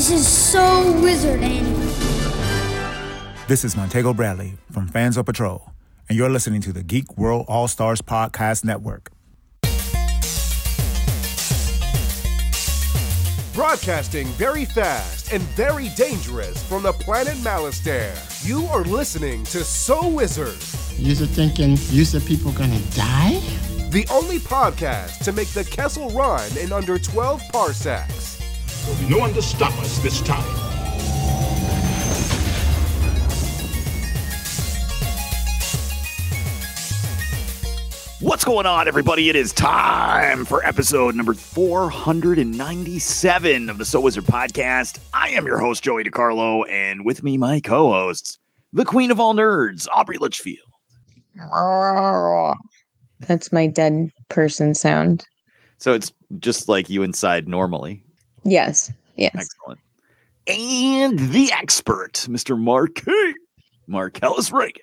This is so wizard, Annie. This is Montego Bradley from Fans on Patrol, and you're listening to the Geek World All Stars Podcast Network. Broadcasting very fast and very dangerous from the planet Malastare. You are listening to So Wizard, You're thinking, you said people gonna die? the only podcast to make the Kessel run in under 12 parsecs. There'll be no one to stop us this time. What's going on, everybody? It is time for episode number 497 of the So Wizard podcast. I am your host, Joey DiCarlo, and with me, my co hosts, the queen of all nerds, Aubrey Litchfield. That's my dead person sound. So it's just like you inside normally. Yes. Yes. Excellent. And the expert, Mr. Mark K. Marcellus Reagan.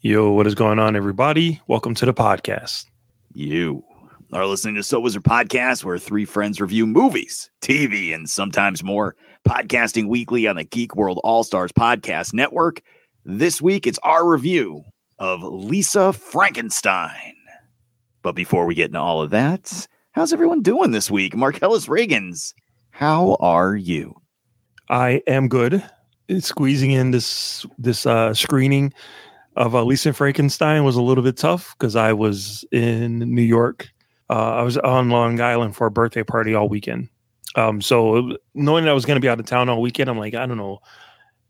Yo, what is going on, everybody? Welcome to the podcast. You are listening to So Wizard Podcast, where three friends review movies, TV, and sometimes more. Podcasting weekly on the Geek World All Stars Podcast Network. This week, it's our review of Lisa Frankenstein. But before we get into all of that, how's everyone doing this week? Marcellus Reagans, how are you? I am good. Squeezing in this this uh, screening of uh, Lisa Frankenstein was a little bit tough because I was in New York. Uh, I was on Long Island for a birthday party all weekend. Um, so knowing that I was going to be out of town all weekend, I'm like, I don't know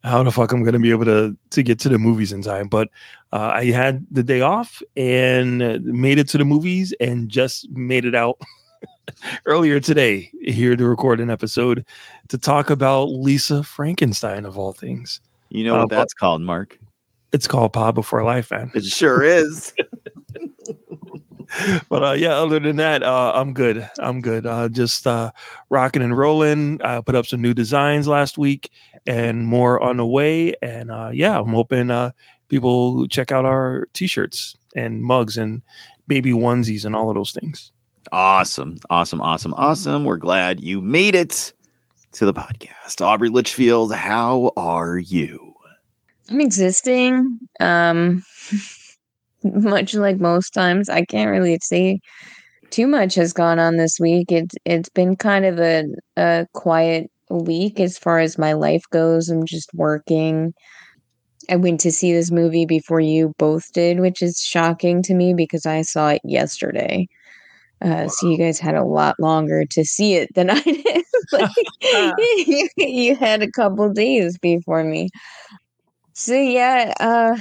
how the fuck I'm going to be able to to get to the movies in time. But uh, I had the day off and made it to the movies and just made it out earlier today here to record an episode to talk about Lisa Frankenstein of all things. You know Uh, what that's called, Mark? It's called Pod Before Life, man. It sure is. but uh, yeah, other than that, uh, I'm good. I'm good. Uh, just uh, rocking and rolling. I put up some new designs last week and more on the way. And uh, yeah, I'm hoping uh, people check out our t-shirts and mugs and baby onesies and all of those things. Awesome. Awesome. Awesome. Awesome. We're glad you made it to the podcast. Aubrey Litchfield, how are you? I'm existing. Um much like most times. I can't really say too much has gone on this week. It's it's been kind of a, a quiet week as far as my life goes. I'm just working. I went to see this movie before you both did, which is shocking to me because I saw it yesterday. Uh, So you guys had a lot longer to see it than I did. Like, you, you had a couple days before me. So yeah, uh,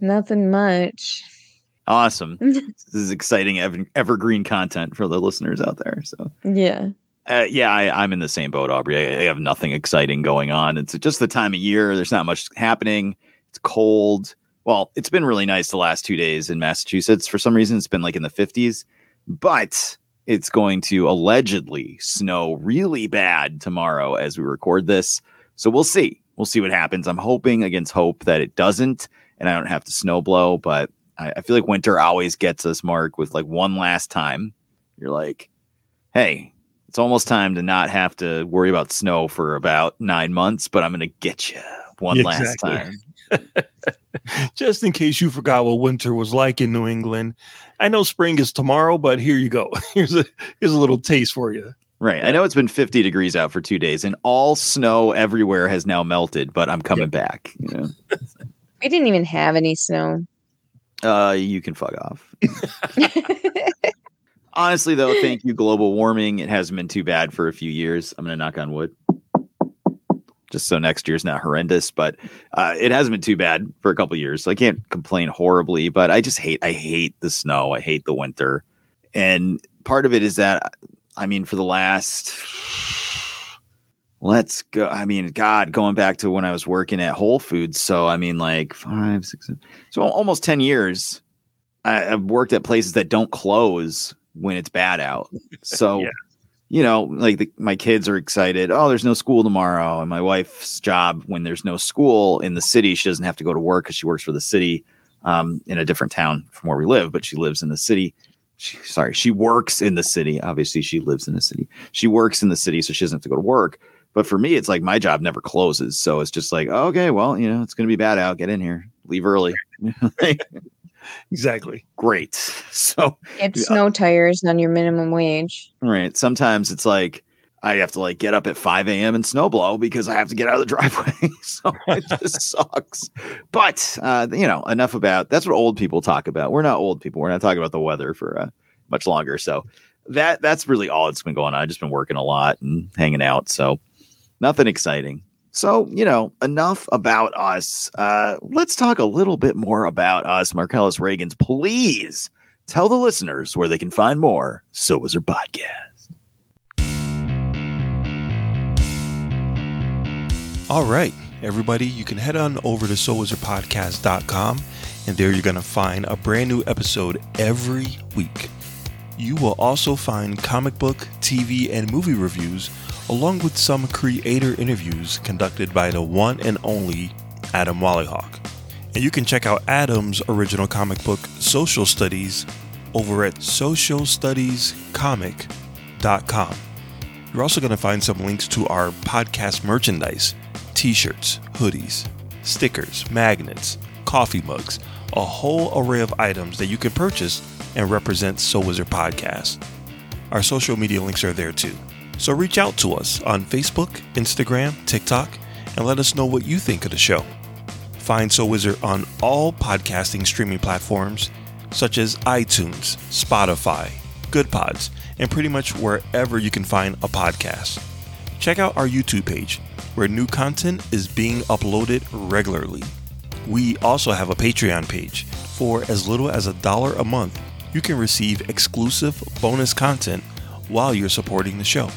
nothing much. Awesome. this is exciting ever- evergreen content for the listeners out there. So, Yeah. uh, yeah, I, I'm in the same boat, Aubrey. I, I have nothing exciting going on. It's just the time of year. There's not much happening. It's cold. Well, it's been really nice the last two days in Massachusetts. For some reason, it's been like in the 50s, but it's going to allegedly snow really bad tomorrow as we record this. So we'll see. We'll see what happens. I'm hoping against hope that it doesn't and I don't have to snow blow, but I, I feel like winter always gets us, Mark, with like one last time. You're like, hey, it's almost time to not have to worry about snow for about nine months, but I'm going to get you one last time. Just in case you forgot what winter was like in New England. I know spring is tomorrow, but here you go. Here's a here's a little taste for you. Right. I know it's been 50 degrees out for two days and all snow everywhere has now melted, but I'm coming back. You know, We didn't even have any snow. uh, you can fuck off. Honestly, though, thank you, global warming. It hasn't been too bad for a few years. I'm going to knock on wood. Just so next year's not horrendous, but uh, it hasn't been too bad for a couple years. So I can't complain horribly, but I just hate I hate the snow. I hate the winter. And part of it is that I mean, for the last let's go. I mean, God, going back to when I was working at Whole Foods. So I mean, like five, six, so almost 10 years. I, I've worked at places that don't close when it's bad out. So, Yeah. You know, like the, my kids are excited. Oh, there's no school tomorrow. And my wife's job, when there's no school in the city, she doesn't have to go to work because she works for the city um, in a different town from where we live, but she lives in the city. She, sorry, she works in the city. Obviously, she lives in the city. She works in the city, so she doesn't have to go to work. But for me, it's like my job never closes. So it's just like, okay, well, you know, it's going to be bad out. Get in here, leave early. Exactly. Great. So, Get snow tires on your minimum wage. right. Sometimes it's like I have to like get up at 5 a.m. and snow blow because I have to get out of the driveway. so it just sucks. But, uh, you know, enough about that's what old people talk about. We're not old people. We're not talking about the weather for uh, much longer. So that that's really all that's been going on. I've just been working a lot and hanging out. So nothing exciting. So, you know, enough about us. Uh, let's talk a little bit more about us, Marcellus Reagans. Please tell the listeners where they can find more So Wizard podcast. All right, everybody, you can head on over to sowizardpodcast.com and there you're going to find a brand new episode every week. You will also find comic book, TV, and movie reviews, along with some creator interviews conducted by the one and only Adam Wallyhawk. And you can check out Adam's original comic book, Social Studies, over at socialstudiescomic.com. You're also going to find some links to our podcast merchandise t shirts, hoodies, stickers, magnets, coffee mugs, a whole array of items that you can purchase and represent So Wizard Podcast. Our social media links are there too. So reach out to us on Facebook, Instagram, TikTok, and let us know what you think of the show. Find So Wizard on all podcasting streaming platforms such as iTunes, Spotify, Goodpods, and pretty much wherever you can find a podcast. Check out our YouTube page where new content is being uploaded regularly. We also have a Patreon page. For as little as a dollar a month, you can receive exclusive bonus content while you're supporting the show.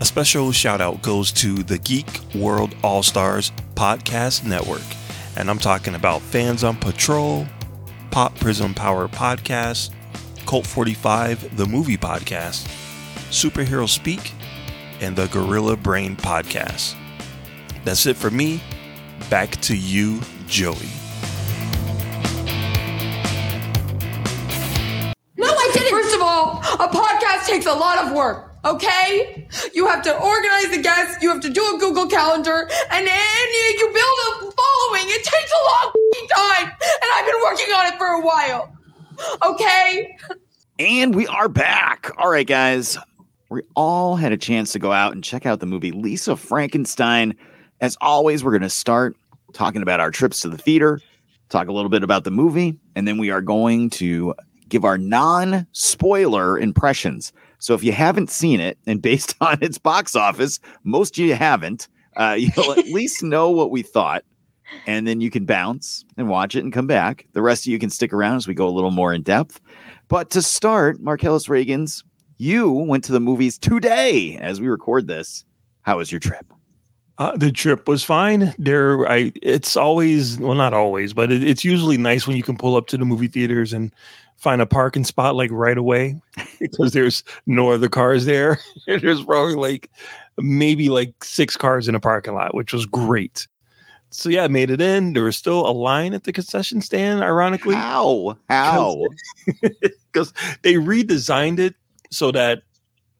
A special shout out goes to the Geek World All Stars Podcast Network, and I'm talking about Fans on Patrol, Pop Prism Power Podcast, Cult 45, the movie podcast, Superhero Speak, and the Gorilla Brain podcast. That's it for me. Back to you, Joey. Takes a lot of work. Okay, you have to organize the guests. You have to do a Google Calendar, and then you, build a following. It takes a long time, and I've been working on it for a while. Okay. And we are back. All right, guys. We all had a chance to go out and check out the movie Lisa Frankenstein. As always, we're going to start talking about our trips to the theater, talk a little bit about the movie, and then we are going to give our non spoiler impressions. So if you haven't seen it, and based on its box office, most of you haven't, uh, you'll at least know what we thought. And then you can bounce and watch it and come back. The rest of you can stick around as we go a little more in depth. But to start, Marcellus Reagans, you went to the movies today as we record this. How was your trip? Uh, the trip was fine. There, I. It's always well, not always, but it, it's usually nice when you can pull up to the movie theaters and find a parking spot like right away because there's no other cars there. there's probably like maybe like six cars in a parking lot, which was great. So yeah, I made it in. There was still a line at the concession stand. Ironically, How? How? because they redesigned it so that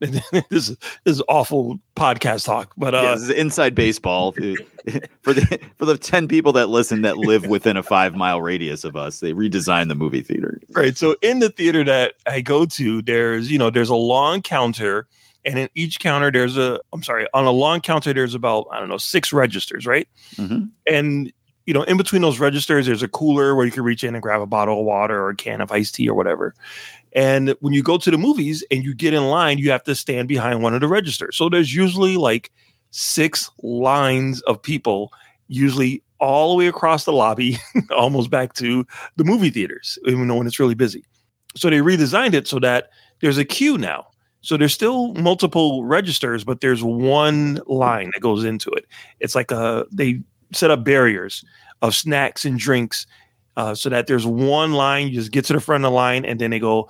this, is- this is awful podcast talk, but uh, yeah, this is inside baseball for the for the ten people that listen that live within a five mile radius of us. They redesigned the movie theater. right. So in the theater that I go to, there's you know there's a long counter, and in each counter there's a I'm sorry on a long counter there's about I don't know six registers, right? Mhm. And you know in between those registers there's a cooler where you can reach in and grab a bottle of water or a can of iced tea or whatever. And when you go to the movies and you get in line, you have to stand behind one of the registers. So there's usually like six lines of people, usually all the way across the lobby, almost back to the movie theaters, even when it's really busy. So they redesigned it so that there's a queue now. So there's still multiple registers, but there's one line that goes into it. It's like a they set up barriers of snacks and drinks uh, so that there's one line. You just get to the front of the line, and then they go.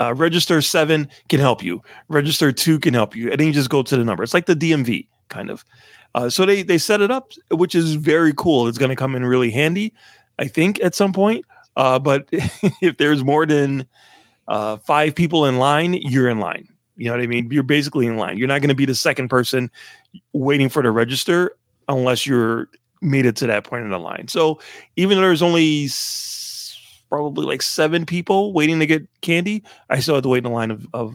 Uh, register seven can help you. Register two can help you, and then you just go to the number. It's like the DMV kind of. Uh, so they they set it up, which is very cool. It's going to come in really handy, I think, at some point. Uh, but if there's more than uh, five people in line, you're in line. You know what I mean? You're basically in line. You're not going to be the second person waiting for the register unless you're made it to that point in the line. So even though there's only probably like seven people waiting to get candy, I still had to wait in a line of, of,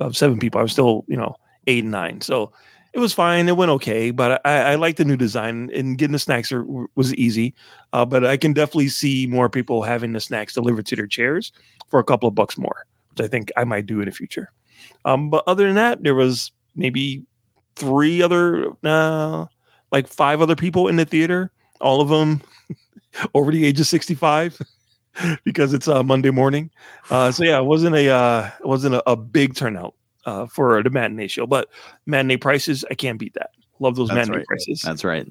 of seven people. I was still, you know, eight and nine. So it was fine. It went okay, but I, I like the new design and getting the snacks are, was easy. Uh, but I can definitely see more people having the snacks delivered to their chairs for a couple of bucks more, which I think I might do in the future. Um, but other than that, there was maybe three other, uh, like five other people in the theater, all of them over the age of 65 because it's a Monday morning. Uh, so yeah, it wasn't a, uh, it wasn't a, a big turnout uh, for the matinee show, but matinee prices, I can't beat that. Love those That's matinee right. prices. That's right.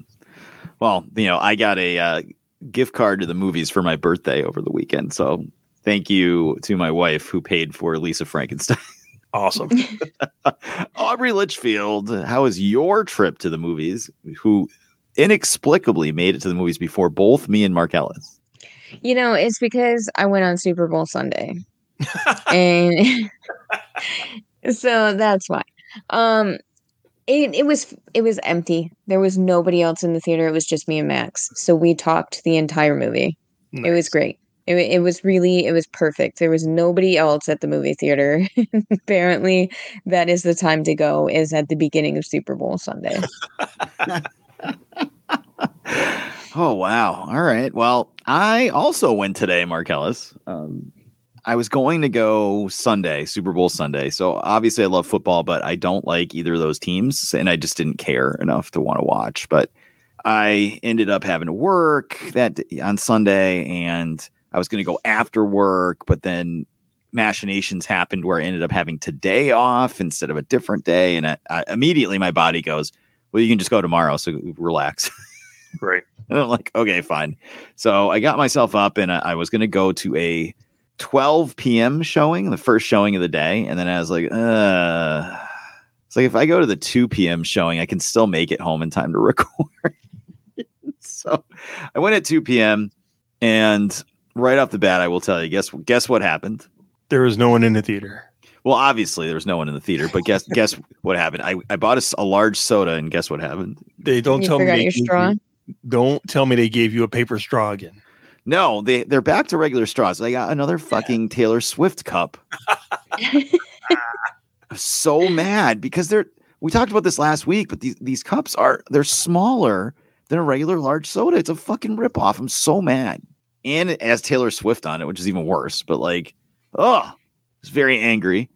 Well, you know, I got a uh, gift card to the movies for my birthday over the weekend. So thank you to my wife who paid for Lisa Frankenstein. Awesome. Aubrey Litchfield, how was your trip to the movies? Who inexplicably made it to the movies before both me and Mark Ellis. You know, it's because I went on Super Bowl Sunday. and so that's why. Um it, it was it was empty. There was nobody else in the theater. It was just me and Max. So we talked the entire movie. It was great. It, it was really it was perfect. There was nobody else at the movie theater. Apparently, that is the time to go. Is at the beginning of Super Bowl Sunday. Oh wow! All right. Well, I also went today, Mark Ellis. Um, I was going to go Sunday, Super Bowl Sunday. So obviously, I love football, but I don't like either of those teams, and I just didn't care enough to want to watch. But I ended up having to work that on Sunday, and I was going to go after work, but then machinations happened where I ended up having today off instead of a different day, and I, I, immediately my body goes, "Well, you can just go tomorrow, so relax." Right. And I'm like, okay, fine. So I got myself up and I, I was going to go to a 12 p.m. showing, the first showing of the day. And then I was like, uh, it's like if I go to the 2 p.m. showing, I can still make it home in time to record. so I went at 2 p.m. and right off the bat, I will tell you, guess guess what happened? There was no one in the theater. Well, obviously there was no one in the theater, but guess guess what happened? I, I bought a large soda and guess what happened? They don't You tell me they your gave straw? you- don't tell me they gave you a paper straw again. No, they they're back to regular straws. I got another fucking Taylor Swift cup. I'm so mad because they're we talked about this last week, but these these cups are they're smaller than a regular large soda. It's a fucking ripoff. I'm so mad. And it has Taylor Swift on it, which is even worse. But like, oh, I was very angry.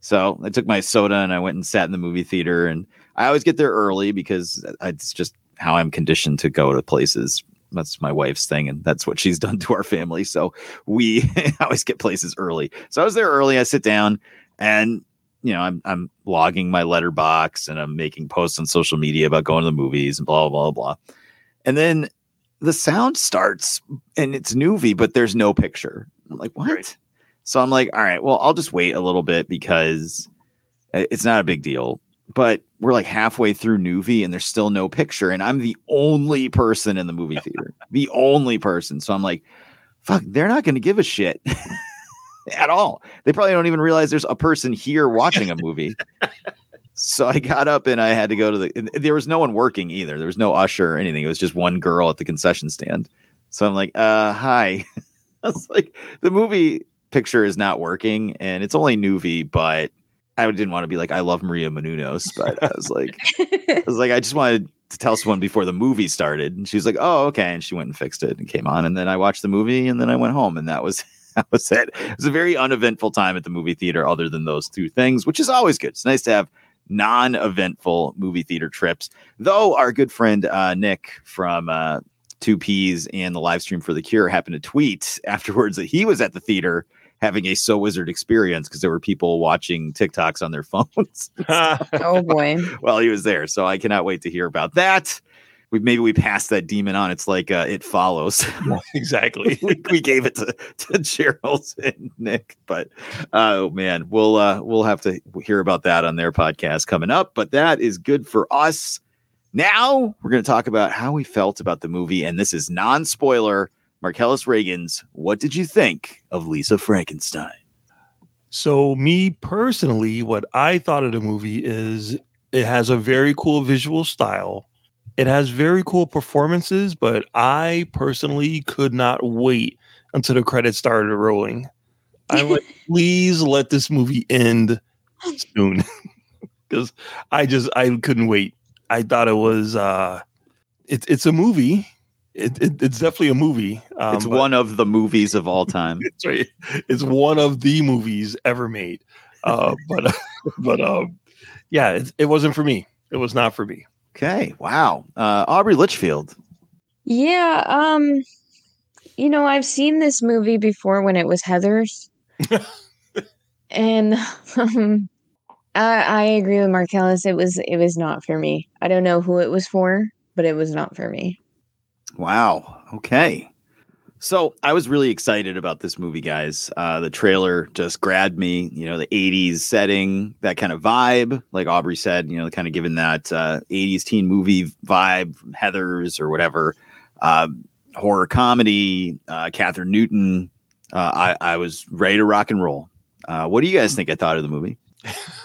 So I took my soda and I went and sat in the movie theater. And I always get there early because it's just how I'm conditioned to go to places. That's my wife's thing, and that's what she's done to our family. So we always get places early. So I was there early. I sit down, and you know, I'm I'm logging my Letterboxd, and I'm making posts on social media about going to the movies and blah blah blah. blah. And then the sound starts, and it's Noovie, but there's no picture. I'm like, what? So I'm like, all right, well, I'll just wait a little bit because it's not a big deal. But we're like halfway through Noovie and there's still no picture. And I'm the only person in the movie theater, the only person. So I'm like, fuck, they're not going to give a shit at all. They probably don't even realize there's a person here watching a movie. so I got up and I had to go to the, there was no one working either. There was no usher or anything. It was just one girl at the concession stand. So I'm like, uh, hi. I was like, the movie picture is not working and it's only Noovie, but I didn't want to be like, I love Maria Menounos, but I was like, I was like, I just wanted to tell someone before the movie started. And she was like, Oh, okay. And she went and fixed it and came on. And then I watched the movie and then I went home and that was that was it. It was a very uneventful time at the movie theater, other than those two things, which is always good. It's nice to have non-eventful movie theater trips. Though our good friend uh, Nick from uh, Two Peas and the live stream for the Cure happened to tweet afterwards that he was at the theater having a So Wizard experience because there were people watching TikToks on their phones oh boy. while he was there. So I cannot wait to hear about that. We maybe we passed that demon on. It's like uh, it follows. exactly. we, we gave it to to Gerald and Nick, but oh man, we'll uh, we'll have to hear about that on their podcast coming up. But that is good for us. Now we're going to talk about how we felt about the movie, and this is non-spoiler. Marcellus Reagan's. What did you think of Lisa Frankenstein? So, me personally, what I thought of the movie is it has a very cool visual style. It has very cool performances, but I personally could not wait until the credits started rolling. I'm like, please let this movie end soon. Because I just I couldn't wait. I thought it was uh it's it's a movie. It, it, it's definitely a movie. Um, it's but- one of the movies of all time. It's right. It's one of the movies ever made. Uh, but but um, yeah, it, it wasn't for me. It was not for me. Okay. Wow. Uh, Aubrey Litchfield. Yeah, um you know, I've seen this movie before when it was Heathers. and um I I agree with Marcellus. It was it was not for me. I don't know who it was for, but it was not for me. Wow. Okay. So I was really excited about this movie, guys. Uh, the trailer just grabbed me. You know, the '80s setting, that kind of vibe, like Aubrey said. You know, kind of given that uh, '80s teen movie vibe, from Heathers or whatever, uh, horror comedy. Uh, Kathryn Newton. Uh, I, I was ready to rock and roll. Uh, what do you guys think I thought of the movie?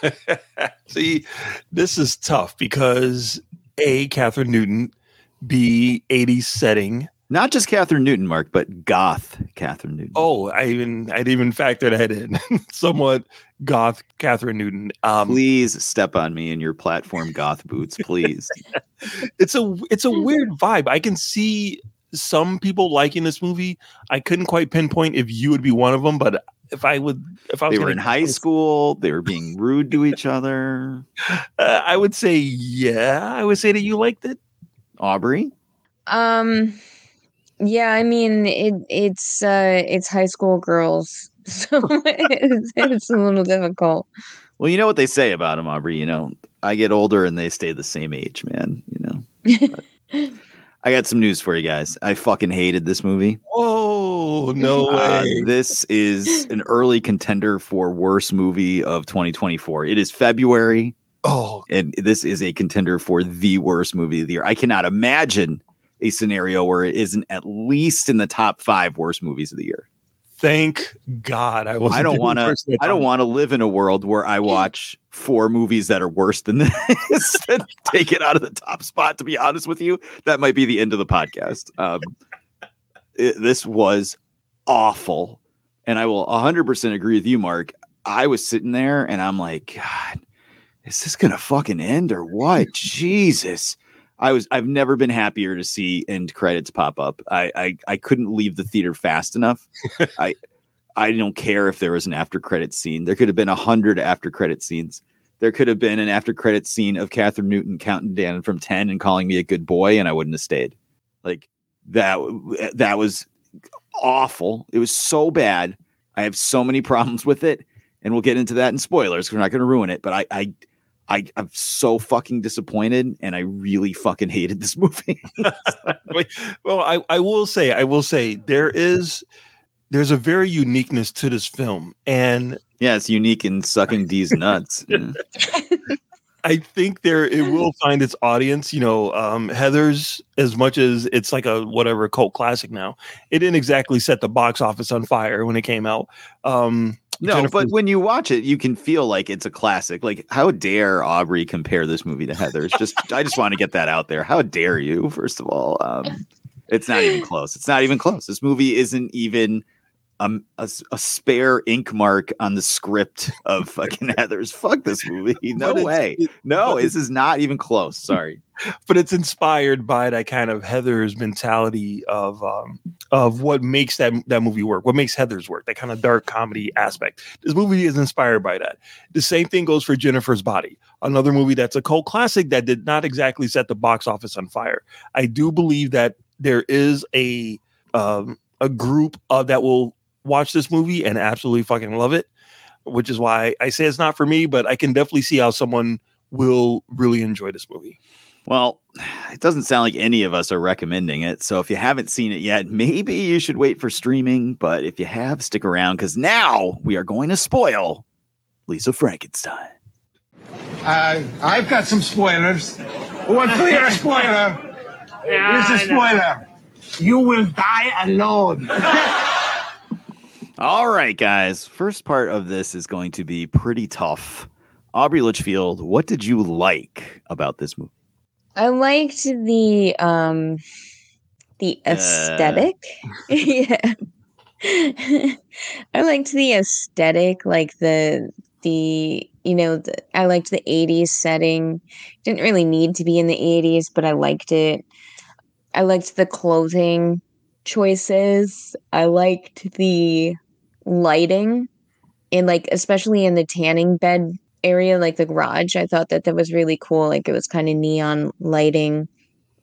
See, this is tough because a Kathryn Newton, b 80s setting. Not just Kathryn Newton, Mark, but goth Kathryn Newton. Oh, I even I didn't even factor that in. Somewhat goth Kathryn Newton. Um, Please step on me in your platform goth boots, please. it's a it's a weird vibe. I can see some people liking this movie. I couldn't quite pinpoint if you would be one of them, but if I would, if I was they were in high guess, school. They were being rude to each other. uh, I would say yeah. I would say that you liked it. Aubrey, Um yeah, I mean it it's uh it's high school girls. So it's, it's a little difficult. well, you know what they say about him, Aubrey. You know, I get older and they stay the same age, man. You know. I got some news for you guys. I fucking hated this movie. Oh no Uh, way! this is an early contender for worst movie of 2024. It is February. oh, and this is a contender for the worst movie of the year. I cannot imagine a scenario where it isn't at least in the top five worst movies of the year. thank God! I was. I don't want to. I don't want to live in a world where I watch four movies that are worse than this and take it out of the top spot. To be honest with you, that might be the end of the podcast. Um, it- this was awful, and I will 100% agree with you, Mark. I was sitting there and I'm like, God, is this gonna fucking end or what? Jesus. I was I've never been happier to see end credits pop up. I I, I couldn't leave the theater fast enough. I I don't care if there was an after credit scene. There could have been a hundred after credit scenes. There could have been an after credit scene of Kathryn Newton counting down from 10 and calling me a good boy, and I wouldn't have stayed. Like that that was awful. It was so bad. I have so many problems with it, and we'll get into that in spoilers. We're not going to ruin it, but I, I, I, I'm so fucking disappointed, and I really fucking hated this movie. Well, I, I will say, I will say, there is there's a very uniqueness to this film, and yeah, it's unique in sucking these nuts. Yeah. I think there it will find its audience. You know, um, Heathers as much as it's like a whatever cult classic now. It didn't exactly set the box office on fire when it came out. Um, No, Jennifer- but when you watch it, you can feel like it's a classic. Like, how dare Aubrey compare this movie to Heathers? Just, I just want to get that out there. How dare you? First of all, um, it's not even close. It's not even close. This movie isn't even um, a, a spare ink mark on the script of fucking Heathers. Fuck this movie. No way. No, this is not even close. Sorry. but it's inspired by that kind of Heathers mentality of um, of what makes that that movie work, what makes Heathers work, that kind of dark comedy aspect. This movie is inspired by that. The same thing goes for Jennifer's Body, another movie that's a cult classic that did not exactly set the box office on fire. I do believe that there is a um, a group uh, that will watch this movie and absolutely fucking love it, which is why I say it's not for me, but I can definitely see how someone will really enjoy this movie. Well, it doesn't sound like any of us are recommending it. So if you haven't seen it yet, maybe you should wait for streaming. But if you have, stick around because now we are going to spoil Lisa Frankenstein. Uh, I've got some spoilers. One clear spoiler? Here's a spoiler. You will die alone. All right, guys. First part of this is going to be pretty tough. Aubrey Litchfield, what did you like about this movie? I liked the um the aesthetic. yeah. I liked the aesthetic, like the the you know, the, I liked the 80s setting. Didn't really need to be in the 80s, but I liked it. I liked the clothing choices. I liked the lighting in like especially in the tanning bed area like the garage. I thought that that was really cool. Like it was kind of neon lighting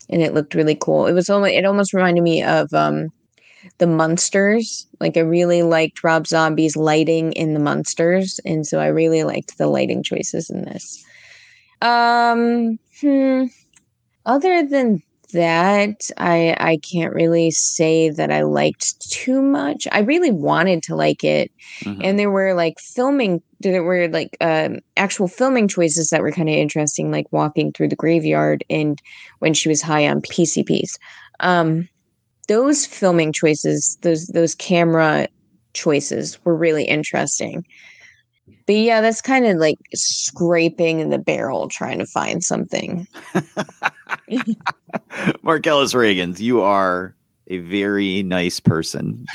and it looked really cool. It was almost it almost reminded me of um the Munsters Like I really liked Rob Zombie's lighting in the Munsters and so I really liked the lighting choices in this. Um, hmm. Other than that, I I can't really say that I liked too much. I really wanted to like it, Mm-hmm. and there were like filming. There were like um, actual filming choices that were kind of interesting, like walking through the graveyard and when she was high on PCPs. Um, those filming choices, those those camera choices were really interesting. But yeah, that's kind of like scraping in the barrel trying to find something. Marcellus Reagans, you are a very nice person.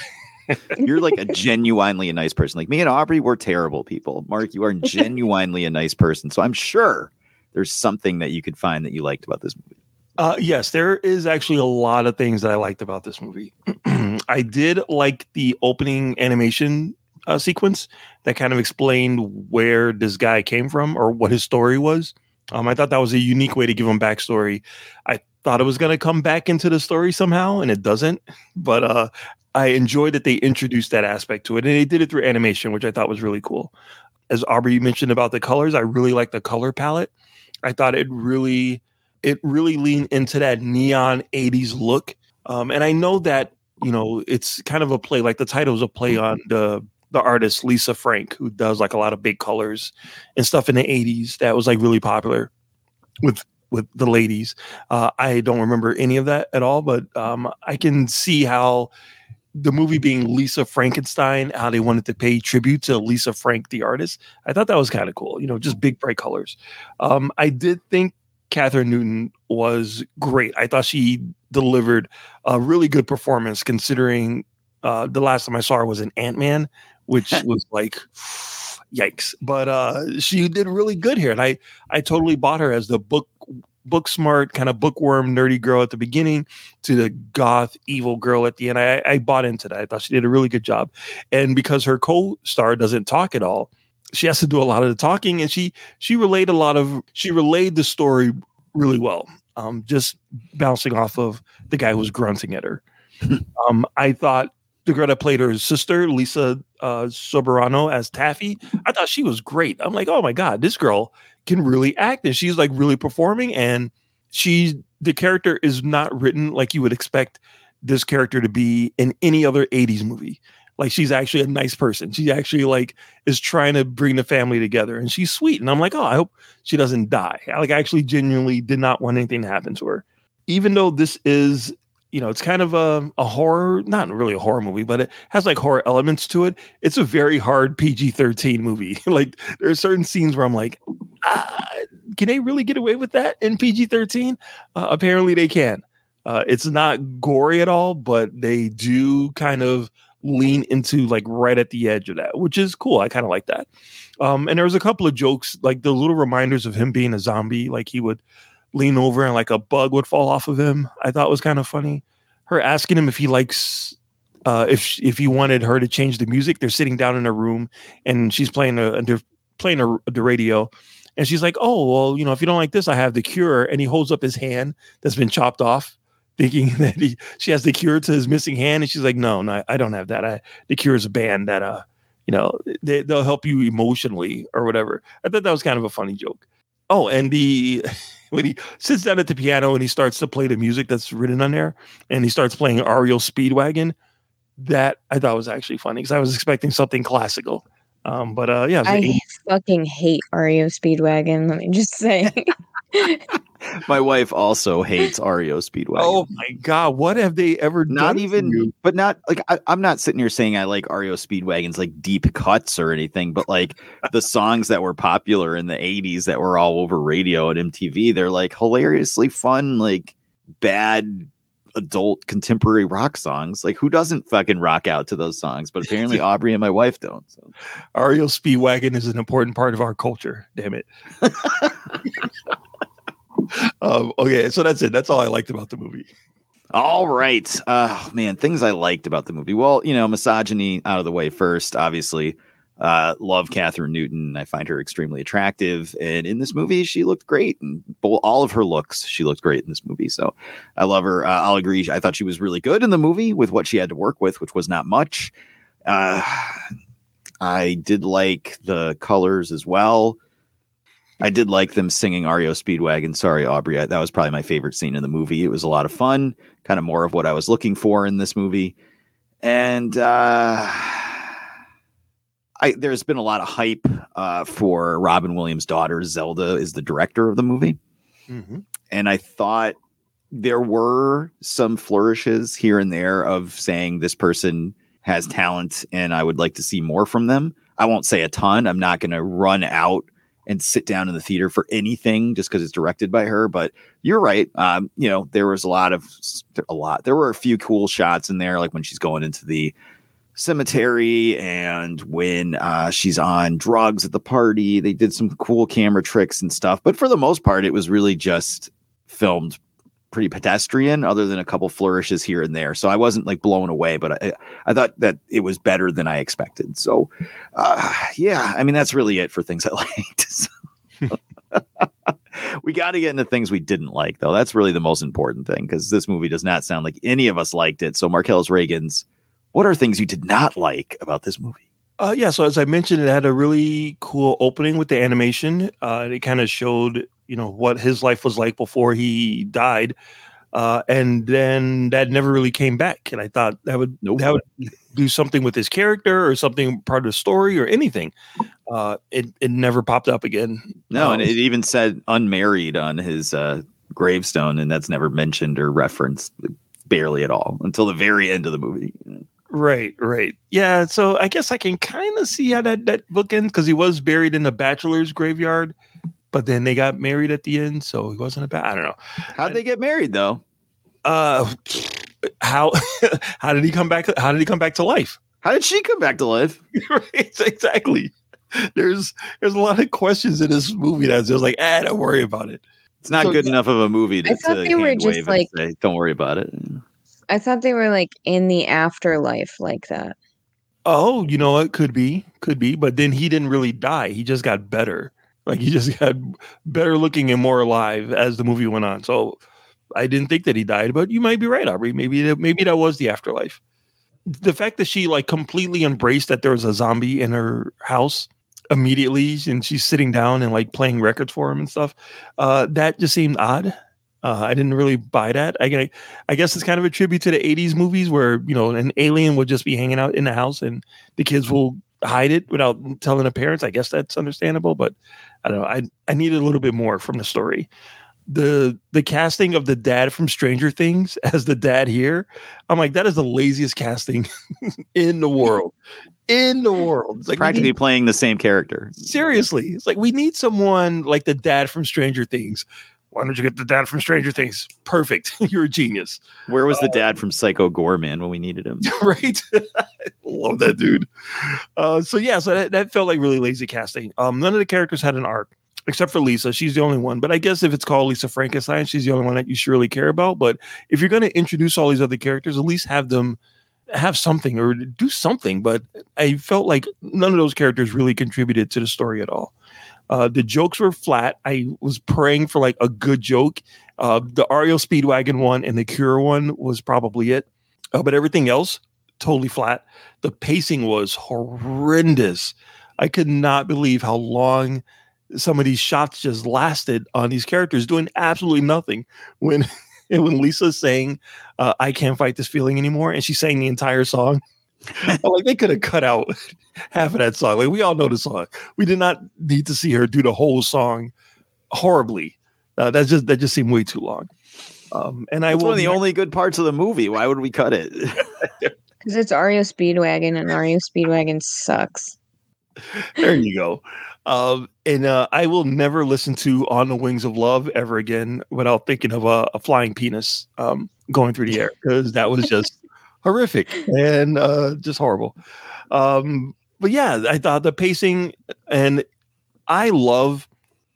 You're like a genuinely a nice person. Like me and Aubrey, we're terrible people. Mark, you are genuinely a nice person. So I'm sure there's something that you could find that you liked about this movie. Uh, yes, there is actually a lot of things that I liked about this movie. I did like the opening animation uh, sequence that kind of explained where this guy came from or what his story was. Um, I thought that was a unique way to give him backstory. I thought it was going to come back into the story somehow, and it doesn't. But uh, I enjoyed that they introduced that aspect to it, and they did it through animation, which I thought was really cool. As Aubrey mentioned about the colors, I really like the color palette. I thought it really it really leaned into that neon 80s look. Um, and I know that, you know, it's kind of a play, like the title is a play on the the artist Lisa Frank, who does like a lot of big colors and stuff in the 80s that was like really popular with with the ladies. Uh, I don't remember any of that at all, but um, I can see how the movie being Lisa Frankenstein, how they wanted to pay tribute to Lisa Frank, the artist. I thought that was kind of cool, you know, just big bright colors. Um, I did think Kathryn Newton was great. I thought she delivered a really good performance considering uh, the last time I saw her was in Ant Man, which was like yikes. But uh, she did really good here, and I I totally bought her as the book book smart kind of bookworm nerdy girl at the beginning to the goth evil girl at the end. I, I bought into that. I thought she did a really good job, and because her co-star doesn't talk at all, she has to do a lot of the talking, and she she relayed a lot of she relayed the story really well. Um, just bouncing off of the guy who was grunting at her. um, I thought that played her sister, Lisa uh, Soberano, as Taffy, I thought she was great. I'm like, oh my god, this girl can really act, and she's like really performing. And she, the character is not written like you would expect this character to be in any other '80s movie. Like she's actually a nice person. She actually like is trying to bring the family together, and she's sweet. And I'm like, oh, I hope she doesn't die. I like I actually genuinely did not want anything to happen to her, even though this is you know, it's kind of a, a horror, not really a horror movie, but it has like horror elements to it. It's a very hard PG 13 movie. like, there are certain scenes where I'm like, ah, can they really get away with that in PG 13? Uh, apparently, they can. Uh, it's not gory at all, but they do kind of lean into like right at the edge of that, which is cool. I kind of like that. Um, and there was a couple of jokes, like the little reminders of him being a zombie, like he would lean over and like a bug would fall off of him. I thought was kind of funny. Her asking him if he likes uh if if he wanted her to change the music. They're sitting down in a room and she's playing a, they're playing a, the radio and she's like, "Oh, well, you know, if you don't like this, I have the cure." And he holds up his hand that's been chopped off, thinking that he she has the cure to his missing hand and she's like, "No, no, I don't have that. I the cure is a band that uh, you know, they, they'll help you emotionally or whatever." I thought that was kind of a funny joke. Oh, and the when he sits down at the piano and he starts to play the music that's written on there, and he starts playing REO Speedwagon, that I thought was actually funny because I was expecting something classical. Um, but uh, yeah, I fucking hate REO Speedwagon. Let me just say. My wife also hates REO Speedwagon. Oh my god, what have they ever done? not even, but not like I, I'm not sitting here saying I like REO Speedwagon's like deep cuts or anything, but like the songs that were popular in the 80s that were all over radio and MTV, they're like hilariously fun, like bad adult contemporary rock songs. Like who doesn't fucking rock out to those songs? But apparently Aubrey and my wife don't. So REO Speedwagon is an important part of our culture. Damn it. um, okay, so that's it. That's all I liked about the movie. All right. Uh man, things I liked about the movie. Well, you know, misogyny out of the way first, obviously. Uh love Kathryn Newton. I find her extremely attractive. And in this movie, she looked great. And all of her looks, she looked great in this movie. So I love her. Uh, I'll agree. I thought she was really good in the movie with what she had to work with, which was not much. Uh I did like the colors as well. I did like them singing REO Speedwagon. Sorry, Aubrey. I, that was probably my favorite scene in the movie. It was a lot of fun, kind of more of what I was looking for in this movie. And uh, I there's been a lot of hype uh, for Robin Williams' daughter. Zelda is the director of the movie. And I thought there were some flourishes here and there of saying this person has talent and I would like to see more from them. I won't say a ton. I'm not going to run out and sit down in the theater for anything just because it's directed by her. But you're right. Um, you know, there was a lot of a lot. There were a few cool shots in there, like when she's going into the cemetery and when uh, she's on drugs at the party. They did some cool camera tricks and stuff. But for the most part, it was really just filmed pretty pedestrian other than a couple flourishes here and there. So i wasn't like blown away but i i thought that it was better than i expected. So uh yeah i mean that's really it for things i liked. So- we got to get into things we didn't like though. That's really the most important thing because this movie does not sound like any of us liked it. So marcellus reagan's what are things you did not like about this movie? Uh, yeah, so as I mentioned, it had a really cool opening with the animation. Uh, it kind of showed, you know, what his life was like before he died, uh, and then that never really came back. And I thought that would that would do something with his character or something part of the story or anything. Uh, it it never popped up again. No, and Um, it even said unmarried on his uh, gravestone, and that's never mentioned or referenced barely at all until the very end of the movie. Right, right. Yeah, so I guess I can kind of see how that that book ends because he was buried in the bachelor's graveyard, but then they got married at the end, so it wasn't a bad. I don't know. How'd they get married though? Uh, how how did he come back? How did he come back to life? How did she come back to life? right, exactly. There's there's a lot of questions in this movie that's just like, ah, don't worry about it. It's not So, good yeah, enough of a movie to, I thought to they were just, like- say, "Don't worry about it." I thought they were like in the afterlife like that. Oh, you know what? Could be, could be. But then he didn't really die. He just got better. Like he just got better looking and more alive as the movie went on. So I didn't think that he died, but you might be right, Aubrey. Maybe that, maybe that was the afterlife. The fact that she like completely embraced that there was a zombie in her house immediately, and she's sitting down and like playing records for him and stuff, uh, that just seemed odd. Uh, I didn't really buy that. I, I guess it's kind of a tribute to the '80s movies where you know an alien would just be hanging out in the house and the kids will hide it without telling the parents. I guess that's understandable, but I don't know. I I needed a little bit more from the story. The the casting of the dad from Stranger Things as the dad here, I'm like that is the laziest casting in the world. In the world, it's like Practically need- playing the same character. seriously, it's like we need someone like the dad from Stranger Things. Why don't you get the dad from Stranger Things? Perfect. You're a genius. Where was the dad from Psycho Goreman when we needed him? right? Love that dude. Uh, so yeah, so that, that felt like really lazy casting. Um, none of the characters had an arc except for Lisa. She's the only one. But I guess if it's called Lisa Frankenstein, she's the only one that you should really care about. But if you're going to introduce all these other characters, at least have them have something or do something. But I felt like none of those characters really contributed to the story at all. Uh, the jokes were flat. I was praying for like a good joke. Uh, the REO Speedwagon one and the Cure one was probably it. Uh, but everything else, totally flat. The pacing was horrendous. I could not believe how long some of these shots just lasted on these characters doing absolutely nothing. When when Lisa's saying, uh, "I can't fight this feeling anymore," and she's saying the entire song, like they could have cut out half of that song. Like we all know the song. We did not need to see her do the whole song horribly. Uh, that's just that just seemed way too long. Um, and I That's will one of the only good parts of the movie. Why would we cut it? Because it's REO Speedwagon, and REO Speedwagon sucks. there you go. Um, and uh, I will never listen to "On the Wings of Love" ever again without thinking of a, a flying penis um, going through the air because that was just horrific and uh, just horrible. Um, but yeah, I thought the pacing and I love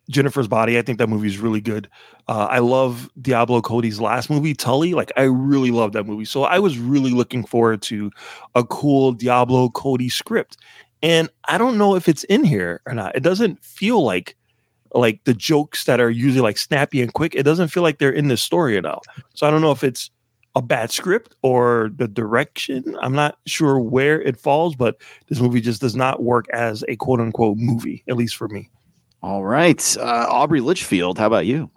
Jennifer's Body. I think that movie is really good. Uh, I love Diablo Cody's last movie, Tully. Like I really love that movie. So I was really looking forward to a cool Diablo Cody script. And I don't know if it's in here or not. It doesn't feel like like the jokes that are usually like snappy and quick. It doesn't feel like they're in the story at all. So I don't know if it's a bad script or the direction. I'm not sure where it falls, but this movie just does not work as a quote unquote movie, at least for me. All right. Uh, Aubrey Litchfield, how about you?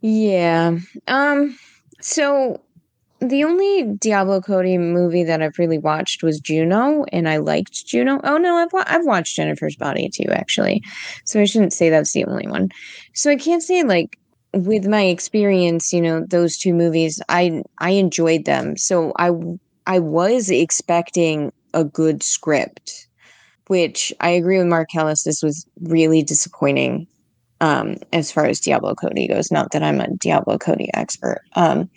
Yeah. Um. So the only Diablo Cody movie that I've really watched was Juno, and I liked Juno. Oh no, I've wa- I've watched Jennifer's Body too, actually. So I shouldn't say that's the only one. So I can't say like with my experience, you know, those two movies, I I enjoyed them. So I I was expecting a good script, which I agree with Mark Ellis. This was really disappointing um, as far as Diablo Cody goes. Not that I'm a Diablo Cody expert, um,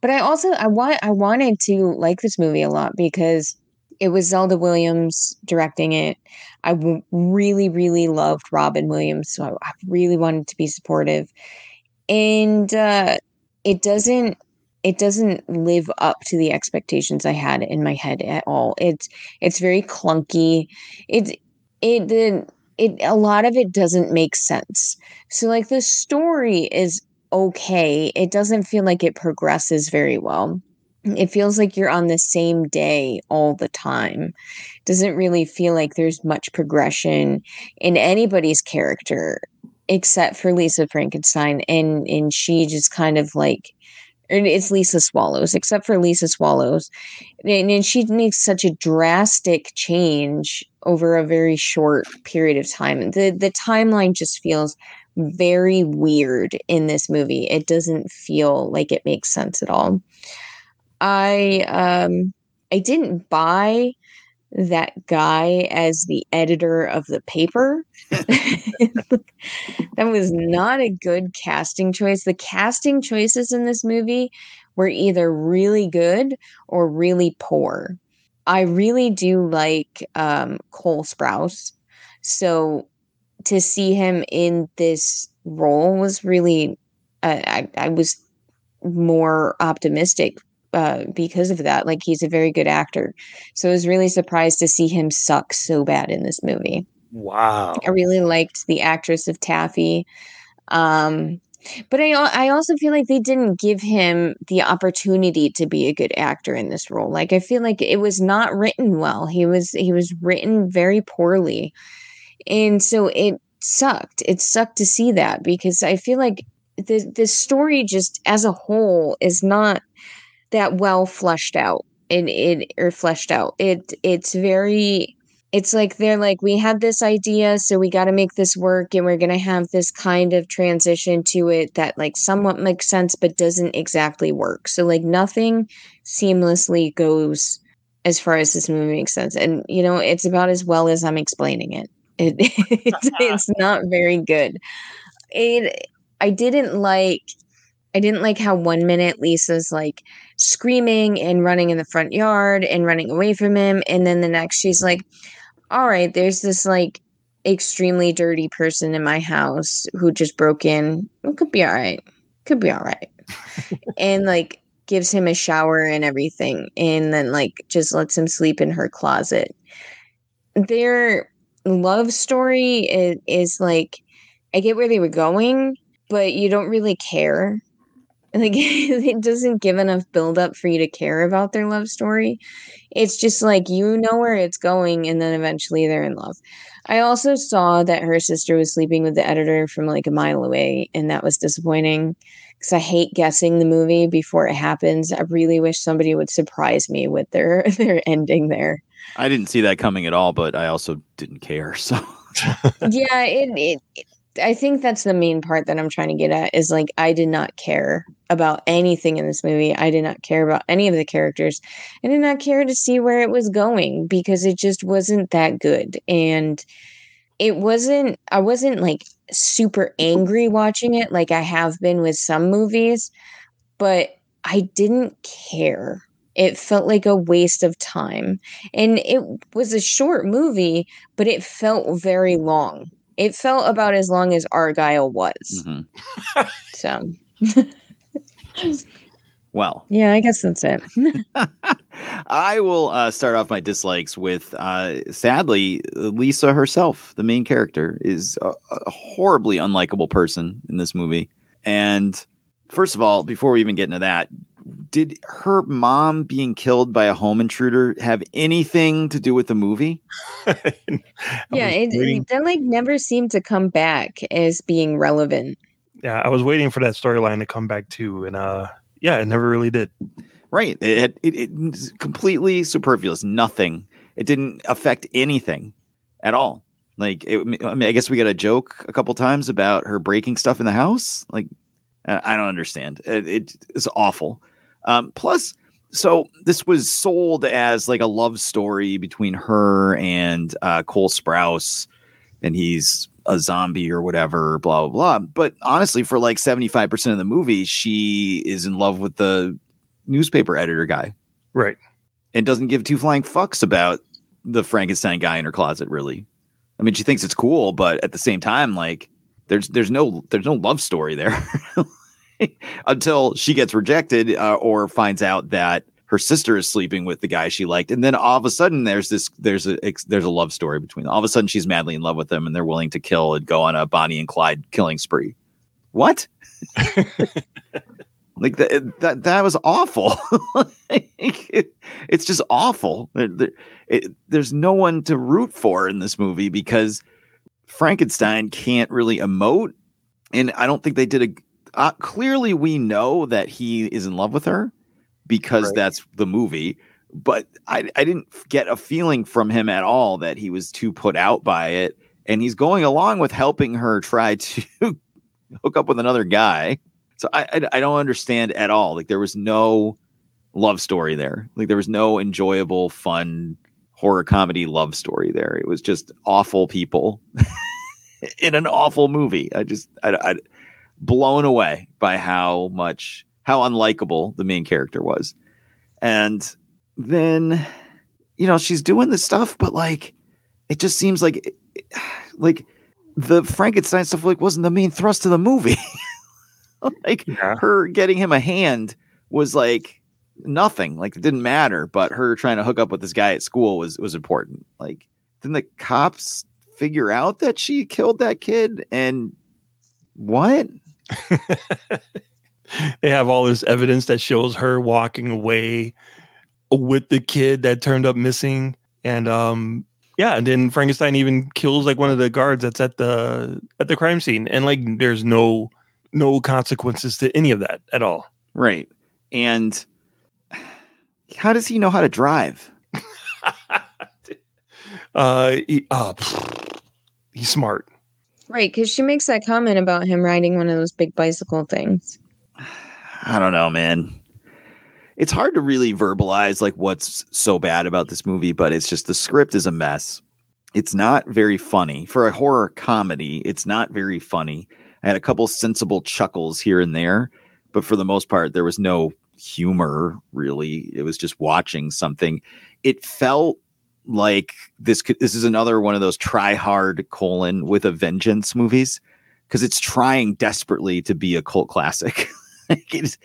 but I also I want I wanted to like this movie a lot because it was Zelda Williams directing it. I w- really really loved Robin Williams, so I, I really wanted to be supportive, and uh, it doesn't it doesn't live up to the expectations I had in my head at all. It's it's very clunky. It's it the it a lot of it doesn't make sense. So like the story is okay. It doesn't feel like it progresses very well. It feels like you're on the same day all the time. Doesn't really feel like there's much progression in anybody's character except for Lisa Frankenstein and and she just kind of like it's Lisa Swallows, except for Lisa Swallows. And, and she makes such a drastic change over a very short period of time. The the timeline just feels very weird in this movie. It doesn't feel like it makes sense at all. I um I didn't buy that guy as the editor of the paper. that was not a good casting choice. The casting choices in this movie were either really good or really poor. I really do like um, Cole Sprouse. So to see him in this role was really, uh, I, I was more optimistic uh, because of that. Like he's a very good actor. So I was really surprised to see him suck so bad in this movie. Wow. I really liked the actress of Taffy. Um, but I, I also feel like they didn't give him the opportunity to be a good actor in this role. Like I feel like it was not written well. He was he was written very poorly. And so it sucked. It sucked to see that because I feel like the the story just as a whole is not that well fleshed out. It it or fleshed out. It it's very it's like they're like we had this idea so we got to make this work and we're going to have this kind of transition to it that like somewhat makes sense but doesn't exactly work so like nothing seamlessly goes as far as this movie makes sense and you know it's about as well as i'm explaining it, it it's, it's not very good it i didn't like i didn't like how one minute lisa's like screaming and running in the front yard and running away from him and then the next she's like all right, there's this like extremely dirty person in my house who just broke in. It could be all right. Could be all right. and like gives him a shower and everything and then like just lets him sleep in her closet. Their love story is, is like I get where they were going, but you don't really care. Like it doesn't give enough build up for you to care about their love story. It's just like you know where it's going and then eventually they're in love. I also saw that her sister was sleeping with the editor from like a mile away and that was disappointing cuz I hate guessing the movie before it happens. I really wish somebody would surprise me with their their ending there. I didn't see that coming at all, but I also didn't care. So yeah, it, it I think that's the main part that I'm trying to get at is like I did not care about anything in this movie. I did not care about any of the characters. I did not care to see where it was going because it just wasn't that good. And it wasn't I wasn't like super angry watching it like I have been with some movies, but I didn't care. It felt like a waste of time. And it was a short movie, but it felt very long. It felt about as long as Argylle was. Mhm. So, Well, yeah, I guess that's it. I will uh, start off my dislikes with uh, sadly, Lisa herself, the main character, is a, a horribly unlikable person in this movie. And first of all, before we even get into that, did her mom being killed by a home intruder have anything to do with the movie? yeah, it, it that like never seemed to come back as being relevant. Yeah, I was waiting for that storyline to come back too, and uh, yeah, it never really did. Right. It, it, it it's completely superfluous. Nothing. It didn't affect anything at all. Like, it, I mean, I guess we got a joke a couple times about her breaking stuff in the house. Like, I I don't understand. It, it is awful. Um, plus, so this was sold as like a love story between her and uh, Cole Sprouse, and he's a zombie or whatever, blah blah blah. But honestly, for like seventy five percent of the movie, she is in love with the newspaper editor guy, right? And doesn't give two flying fucks about the Frankenstein guy in her closet. Really, I mean, she thinks it's cool, but at the same time, like there's there's no there's no love story there until she gets rejected uh, or finds out that her sister is sleeping with the guy she liked. And then all of a sudden there's this there's a there's a love story between them. all of a sudden she's madly in love with him and they're willing to kill and go on a Bonnie and Clyde killing spree. What? Like that that that was awful. Like, it- it's just awful. There- it- there's no one to root for in this movie because Frankenstein can't really emote and I don't think they did a uh, clearly we know that he is in love with her because that's the movie but I, I didn't get a feeling from him at all that he was too put out by it. And he's going along with helping her try to hook up with another guy. So I, I i don't understand at all. Like there was no love story there. Like there was no enjoyable fun horror comedy love story there. It was just awful people in an awful movie. I just I, I blown away by how much how unlikable the main character was. And then you know she's doing this stuff but like it just seems like like the frankenstein stuff like wasn't the main thrust of the movie. Like her getting him a hand was like nothing. Like it didn't matter but her trying to hook up with this guy at school was was important. Like didn't the cops figure out that she killed that kid? And what they have all this evidence that shows her walking away with the kid that turned up missing. And um yeah and then frankenstein even kills like one of the guards that's at the at the crime scene. And like there's no no consequences to any of that at all. Right. And how does he know how to drive? Uh, he, uh he's smart Right, because she makes that comment about him riding one of those big bicycle things. I don't know, man. It's hard to really verbalize like what's so bad about this movie, but it's just the script is a mess. It's not very funny for a horror comedy. It's not very funny. I had a couple sensible chuckles here and there, but for the most part, there was no humor really. It was just watching something. It felt like this this is another one of those try hard colon with a vengeance movies because it's trying desperately to be a cult classic. it's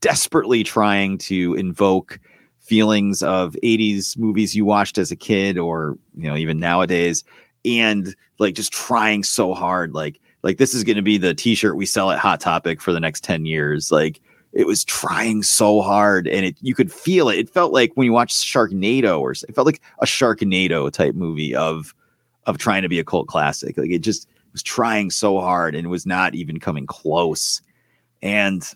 desperately trying to invoke feelings of 80s movies you watched as a kid or you know even nowadays and like just trying so hard like like this is going to be the t-shirt we sell at hot topic for the next 10 years like it was trying so hard and it you could feel it. It felt like when you watch sharknado or it felt like a sharknado type movie of of trying to be a cult classic. Like it just was trying so hard and was not even coming close. And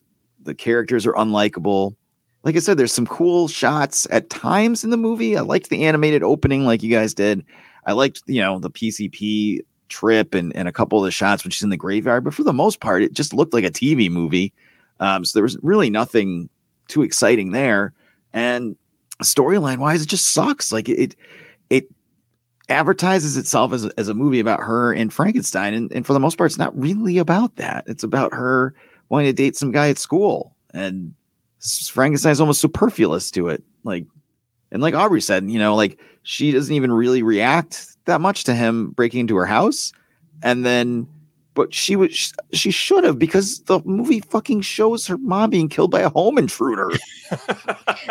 the characters are unlikable. Like i said there's some cool shots at times in the movie. I liked the animated opening like you guys did. I liked you know the pcp trip and, and a couple of the shots when she's in the graveyard, but for the most part, it just looked like a TV movie. Um, so there was really nothing too exciting there. And storyline wise, it just sucks. Like it, it advertises itself as a, as a movie about her and Frankenstein, and, and for the most part, it's not really about that. It's about her wanting to date some guy at school, and Frankenstein's almost superfluous to it. Like, and like Aubrey said, you know, like she doesn't even really react that much to him breaking into her house, and then but she was she should have because the movie fucking shows her mom being killed by a home intruder.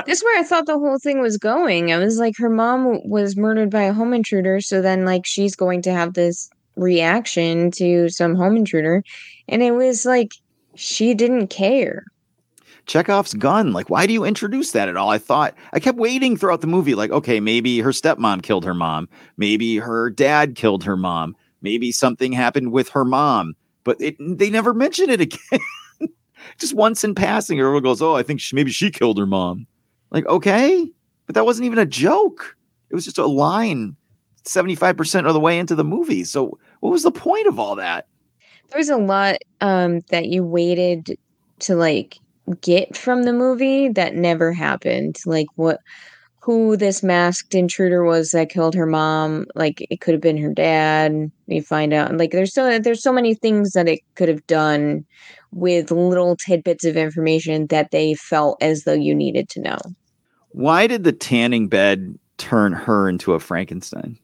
this is where I thought the whole thing was going. I was like, her mom was murdered by a home intruder, so then like she's going to have this reaction to some home intruder, and it was like she didn't care. Chekhov's gun. Like, why do you introduce that at all? I thought I kept waiting throughout the movie, like, okay, maybe her stepmom killed her mom, maybe her dad killed her mom Maybe something happened with her mom, but it, they never mention it again. Just once in passing, everyone goes, "Oh, I think she, maybe she killed her mom." Like, okay, but that wasn't even a joke. It was just a line, seventy-five percent of the way into the movie. So, what was the point of all that? There was a lot um, that you waited to like get from the movie that never happened. Like what who this masked intruder was that killed her mom. Like it could have been her dad. You find out like there's so there's so many things that it could have done with little tidbits of information that they felt as though you needed to know. Why did the tanning bed turn her into a Frankenstein?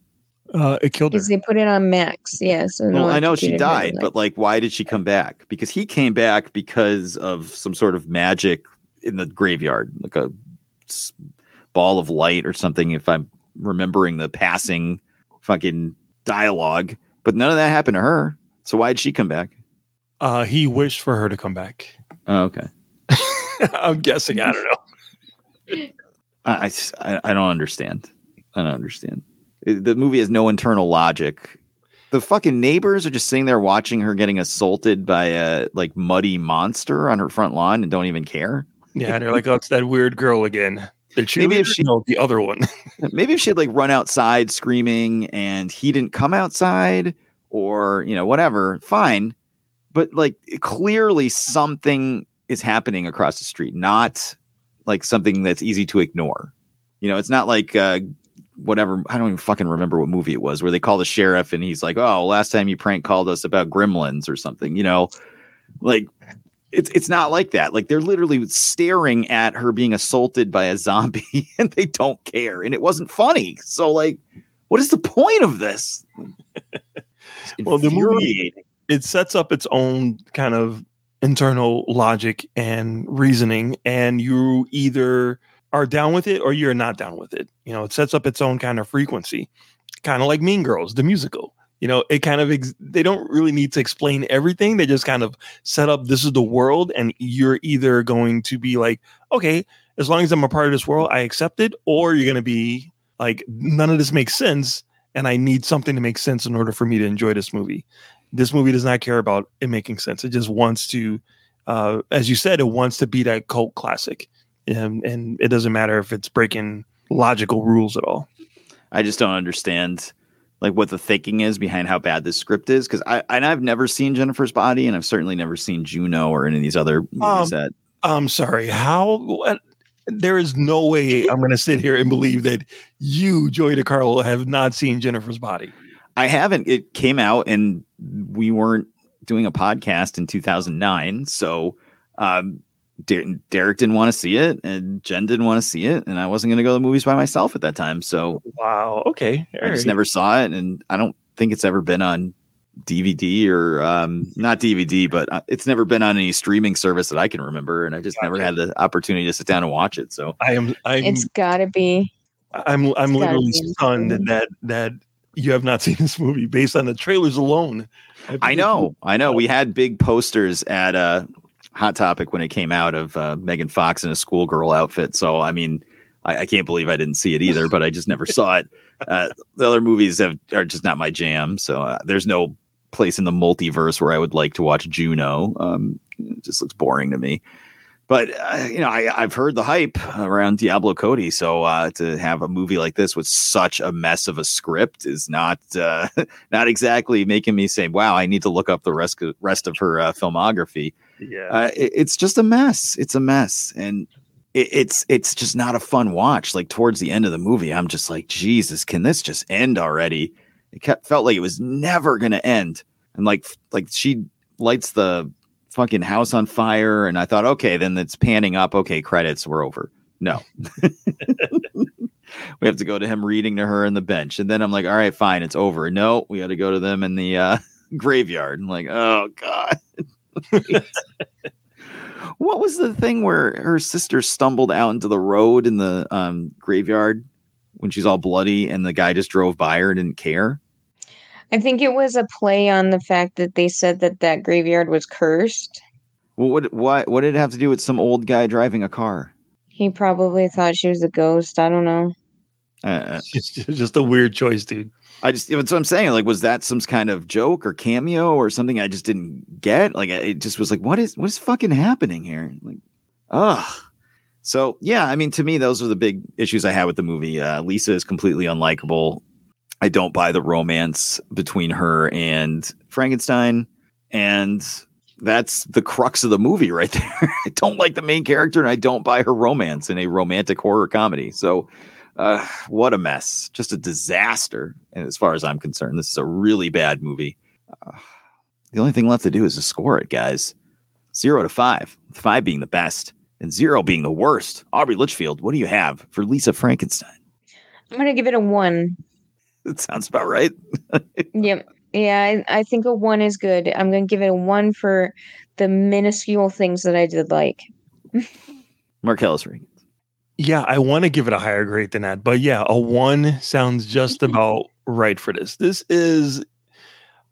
Uh, it killed her. Because they put it on Max. Yeah. So well, I know she died, but like, why did she come back? Because he came back because of some sort of magic in the graveyard, like a ball of light or something if I'm remembering the passing fucking dialogue. But none of that happened to her. So why did she come back? Uh, he wished for her to come back. Oh, okay. I'm guessing. I don't know. I, I, I don't understand. I don't understand. It, the movie has no internal logic. The fucking neighbors are just sitting there watching her getting assaulted by a like muddy monster on her front lawn and don't even care. Yeah, they're like, "Oh, it's that weird girl again." Maybe if she no, the other one. maybe if she had like run outside screaming and he didn't come outside or you know whatever, fine. But like clearly something is happening across the street, not like something that's easy to ignore. You know, it's not like uh, whatever. I don't even fucking remember what movie it was where they call the sheriff and he's like, "Oh, last time you prank called us about gremlins or something." You know, like it's it's not like that. Like they're literally staring at her being assaulted by a zombie and they don't care. And it wasn't funny. So like, what is the point of this? well, the movie it sets up its own kind of internal logic and reasoning, and you either are down with it or you're not down with it. You know, it sets up its own kind of frequency, kind of like Mean Girls, the musical you know it kind of ex- they don't really need to explain everything they just kind of set up this is the world and you're either going to be like okay as long as i'm a part of this world i accept it or you're going to be like none of this makes sense and i need something to make sense in order for me to enjoy this movie. This movie does not care about it making sense it just wants to uh, as you said it wants to be that cult classic and, and it doesn't matter if it's breaking logical rules at all. I just don't understand like what the thinking is behind how bad this script is because I and I've never seen Jennifer's Body and I've certainly never seen Juno or any of these other movies um, that. I'm sorry. How? What? There is no way I'm going to sit here and believe that you, Joey DeCarlo, have not seen Jennifer's Body. I haven't. It came out and we weren't doing a podcast in 2009, so um, Derek didn't want to see it, and Jen didn't want to see it, and I wasn't going to go to the movies by myself at that time. So wow, okay, All I just right. never saw it, and I don't think it's ever been on DVD or um, not DVD, but uh, it's never been on any streaming service that I can remember, and I just gotcha. never had the opportunity to sit down and watch it. So I am, I'm, it's got to be. I'm, I'm literally stunned that that you have not seen this movie based on the trailers alone. I, I know, I know. We had big posters at uh Hot Topic when it came out of uh, Megan Fox in a schoolgirl outfit. So I mean, I, I, can't believe I didn't see it either, but I just never saw it. Uh, the other movies have, are just not my jam. So uh, there's no place in the multiverse where I would like to watch Juno. Um, it just looks boring to me. but uh, you know, I, I've heard the hype around Diablo Cody, so uh, to have a movie like this with such a mess of a script is not uh, not exactly making me say, "Wow, I need to look up the rest of, rest of her uh, filmography." Yeah, uh, it, it's just a mess. It's a mess, and it, it's it's just not a fun watch. Like towards the end of the movie, I'm just like, Jesus, can this just end already? It kept felt like it was never to end, and like like she lights the fucking house on fire, and I thought, okay, then it's panning up. Okay, credits, we're over. No. we have to go to him reading to her in the bench. And then I'm like, all right, fine, it's over. No, we got to go to them in the uh, graveyard. I'm like, oh God. what was the thing where her sister stumbled out into the road in the um, graveyard when she's all bloody and the guy just drove by her and didn't care? I think it was a play on the fact that they said that that graveyard was cursed. Well, what what what did it have to do with some old guy driving a car? He probably thought she was a ghost. I don't know. Uh, it's just a weird choice, dude. I just that's what I'm saying. Like, was that some kind of joke or cameo or something I just didn't get? Like, it just was like, what is what is fucking happening here? Like, ugh. So yeah, I mean, to me, those are the big issues I had with the movie. Uh, Lisa is completely unlikable. I don't buy the romance between her and Frankenstein, and that's the crux of the movie right there. I don't like the main character, and I don't buy her romance in a romantic horror comedy. So uh, what a mess. Just a disaster. And as far as I'm concerned, this is a really bad movie. Uh, the only thing left to do is to score it, guys. Zero to five, five being the best and zero being the worst. Aubrey Litchfield, what do you have for Lisa Frankenstein? I'm going to give it a one. That sounds about right. yep. Yeah, I, I think a one is good. I'm going to give it a one for the minuscule things that I did like. Marcellus Reagan. Yeah, I want to give it a higher grade than that, but yeah, a one sounds just about right for this. This is,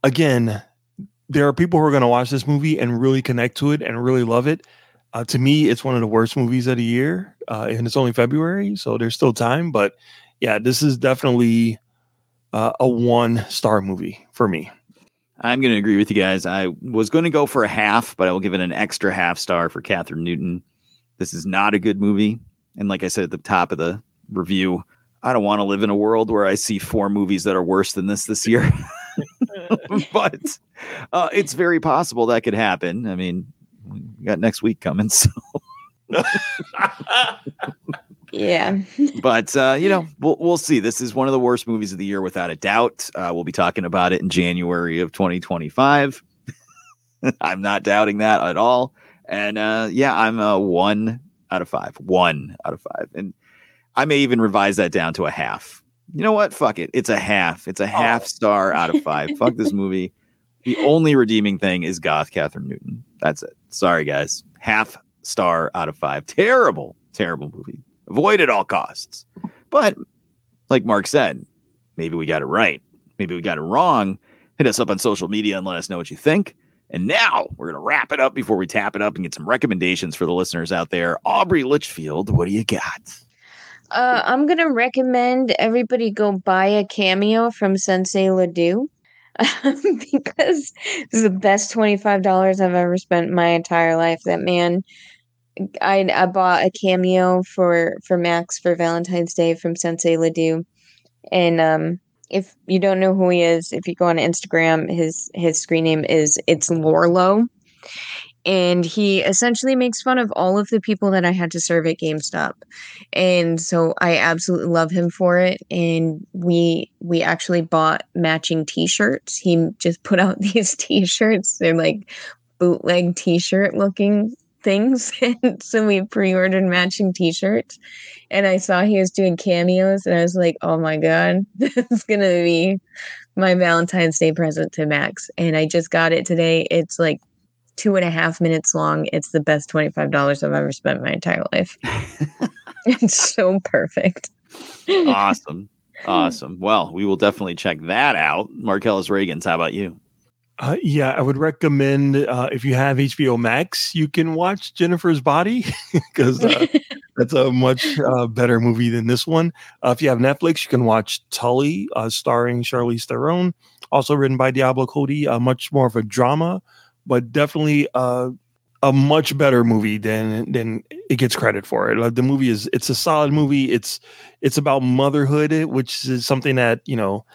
again, there are people who are going to watch this movie and really connect to it and really love it. Uh, to me, it's one of the worst movies of the year, uh, and it's only February, so there's still time. But yeah, this is definitely uh, a one star movie for me. I'm going to agree with you guys. I was going to go for a half, but I will give it an extra half star for Kathryn Newton. This is not a good movie. And like I said at the top of the review, I don't want to live in a world where I see four movies that are worse than this this year. but uh, it's very possible that could happen. I mean, we got next week coming, so. yeah. but uh, you know, we'll we'll see. This is one of the worst movies of the year, without a doubt. Uh, we'll be talking about it in January of 2025. I'm not doubting that at all. And uh, yeah, I'm a one out of five. One out of five. And I may even revise that down to a half. You know what? Fuck it. It's a half. It's a half oh. star out of five. Fuck this movie. The only redeeming thing is Goth Kathryn Newton. That's it. Sorry, guys. Half star out of five. Terrible, terrible movie. Avoid at all costs. But like Mark said, maybe we got it right. Maybe we got it wrong. Hit us up on social media and let us know what you think. And now we're going to wrap it up before we tap it up and get some recommendations for the listeners out there. Aubrey Litchfield, what do you got? Uh, I'm going to recommend everybody go buy a cameo from Sensei Ledoux because this is the best $25 I've ever spent my entire life. That man, I, I bought a cameo for, for Max for Valentine's Day from Sensei Ledoux. And um, if you don't know who he is, if you go on Instagram, his his screen name is it's Lorlo. And he essentially makes fun of all of the people that I had to serve at GameStop. And so I absolutely love him for it. And we we actually bought matching t-shirts. He just put out these t-shirts. They're like bootleg t-shirt looking things. And so we pre-ordered matching t-shirts. And I saw he was doing cameos and I was like, oh my God, this is gonna be my Valentine's Day present to Max. And I just got it today. It's like two and a half minutes long. It's the best $25 I've ever spent my entire life. it's so perfect. awesome. Awesome. Well, we will definitely check that out. Marcellus Reagans, how about you? Uh, yeah, I would recommend uh, if you have HBO Max, you can watch Jennifer's Body because uh, that's a much uh, better movie than this one. Uh, if you have Netflix, you can watch Tully, uh, starring Charlize Theron, also written by Diablo Cody. A much more of a drama, but definitely a a much better movie than than it gets credit for. Like the movie is it's a solid movie. It's it's about motherhood, which is something that you know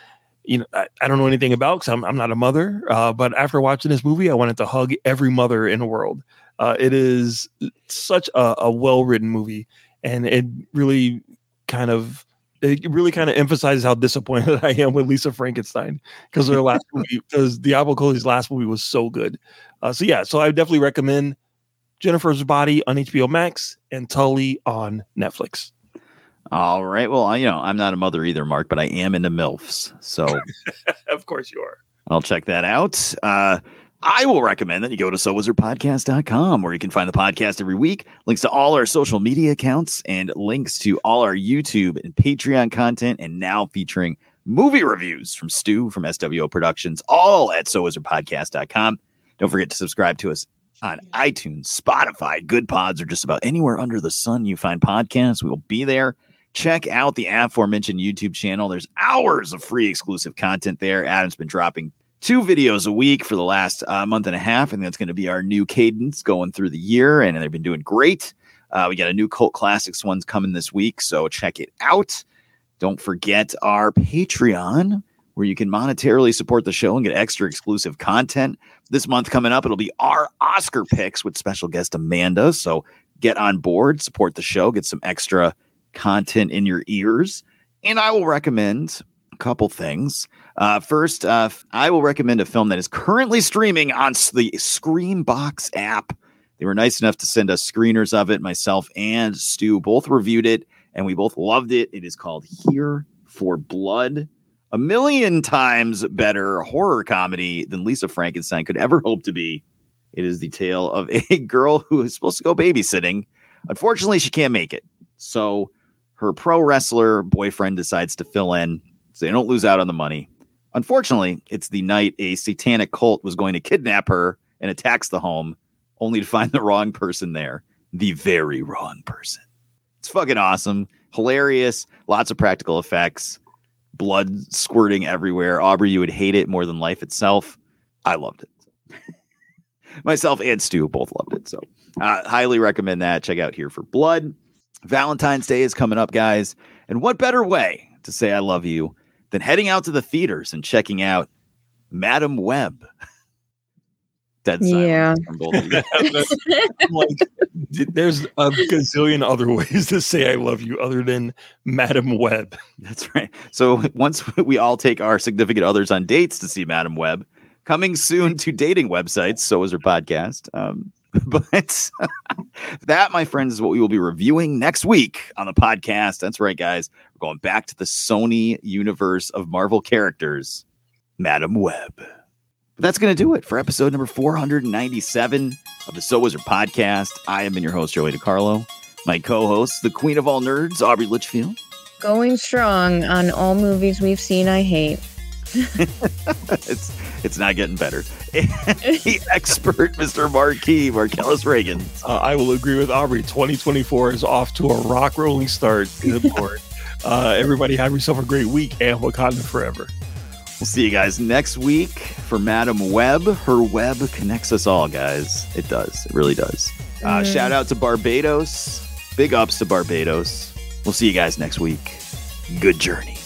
you know I, I don't know anything about because I'm I'm not a mother. Uh, but after watching this movie, I wanted to hug every mother in the world. Uh, it is such a, a well written movie, and it really kind of it really kind of emphasizes how disappointed I am with Lisa Frankenstein because her last movie, because Diablo Cody last movie was so good. Uh, so yeah, so I definitely recommend Jennifer's Body on HBO Max and Tully on Netflix. All right. Well, I, you know, I'm not a mother either, Mark, but I am into MILFs. So, of course you are. I'll check that out. Uh, I will recommend that you go to sowizardpodcast.com where you can find the podcast every week, links to all our social media accounts, and links to all our YouTube and Patreon content, and now featuring movie reviews from Stu from SWO Productions, all at sowizardpodcast.com. Don't forget to subscribe to us on iTunes, Spotify, Goodpods, or just about anywhere under the sun you find podcasts. We will be there. Check out the aforementioned YouTube channel. There's hours of free exclusive content there. Adam's been dropping two videos a week for the last uh, month and a half, and that's going to be our new cadence going through the year. And they've been doing great. Uh, we got a new cult classics ones coming this week, so check it out. Don't forget our Patreon, where you can monetarily support the show and get extra exclusive content. This month coming up, it'll be our Oscar picks with special guest Amanda. So get on board, support the show, get some extra content in your ears. And I will recommend a couple things. Uh, first, uh, I will recommend a film that is currently streaming on the Screambox app. They were nice enough to send us screeners of it. Myself and Stu both reviewed it, and we both loved it. It is called Here for Blood. A million times better horror comedy than Lisa Frankenstein could ever hope to be. It is the tale of a girl who is supposed to go babysitting. Unfortunately, she can't make it. So her pro wrestler boyfriend decides to fill in so they don't lose out on the money. Unfortunately, it's the night a satanic cult was going to kidnap her and attacks the home, only to find the wrong person there. The very wrong person. It's fucking awesome. Hilarious. Lots of practical effects. Blood squirting everywhere. Aubrey, you would hate it more than life itself. I loved it. Myself and Stu both loved it. So, uh, highly recommend that. Check out Here for Blood. Valentine's Day is coming up, guys. And what better way to say I love you than heading out to the theaters and checking out Madame Web? Dead Yeah. from both of you. like, there's a gazillion other ways to say I love you other than Madame Web. That's right. So once we all take our significant others on dates to see Madame Web, coming soon to dating websites, so is her podcast. Um, but that, my friends, is what we will be reviewing next week on the podcast. That's right, guys. We're going back to the Sony universe of Marvel characters, Madame Web. But that's going to do it for episode number 497 of the So Wizard podcast. I am in your host, Joey DiCarlo. My co-host, the queen of all nerds, Aubrey Litchfield. Going strong on all movies we've seen I hate. it's it's not getting better. the expert, Mr. Marquis, Marcellus Reagan. Uh, I will agree with Aubrey. 2024 is off to a rock rolling start. Good lord. Uh, everybody have yourself a great week and Wakanda forever. We'll see you guys next week for Madame Web. Her web connects us all, guys. It does. It really does. Uh, Mhm. Shout out to Barbados. Big ups to Barbados. We'll see you guys next week. Good journey.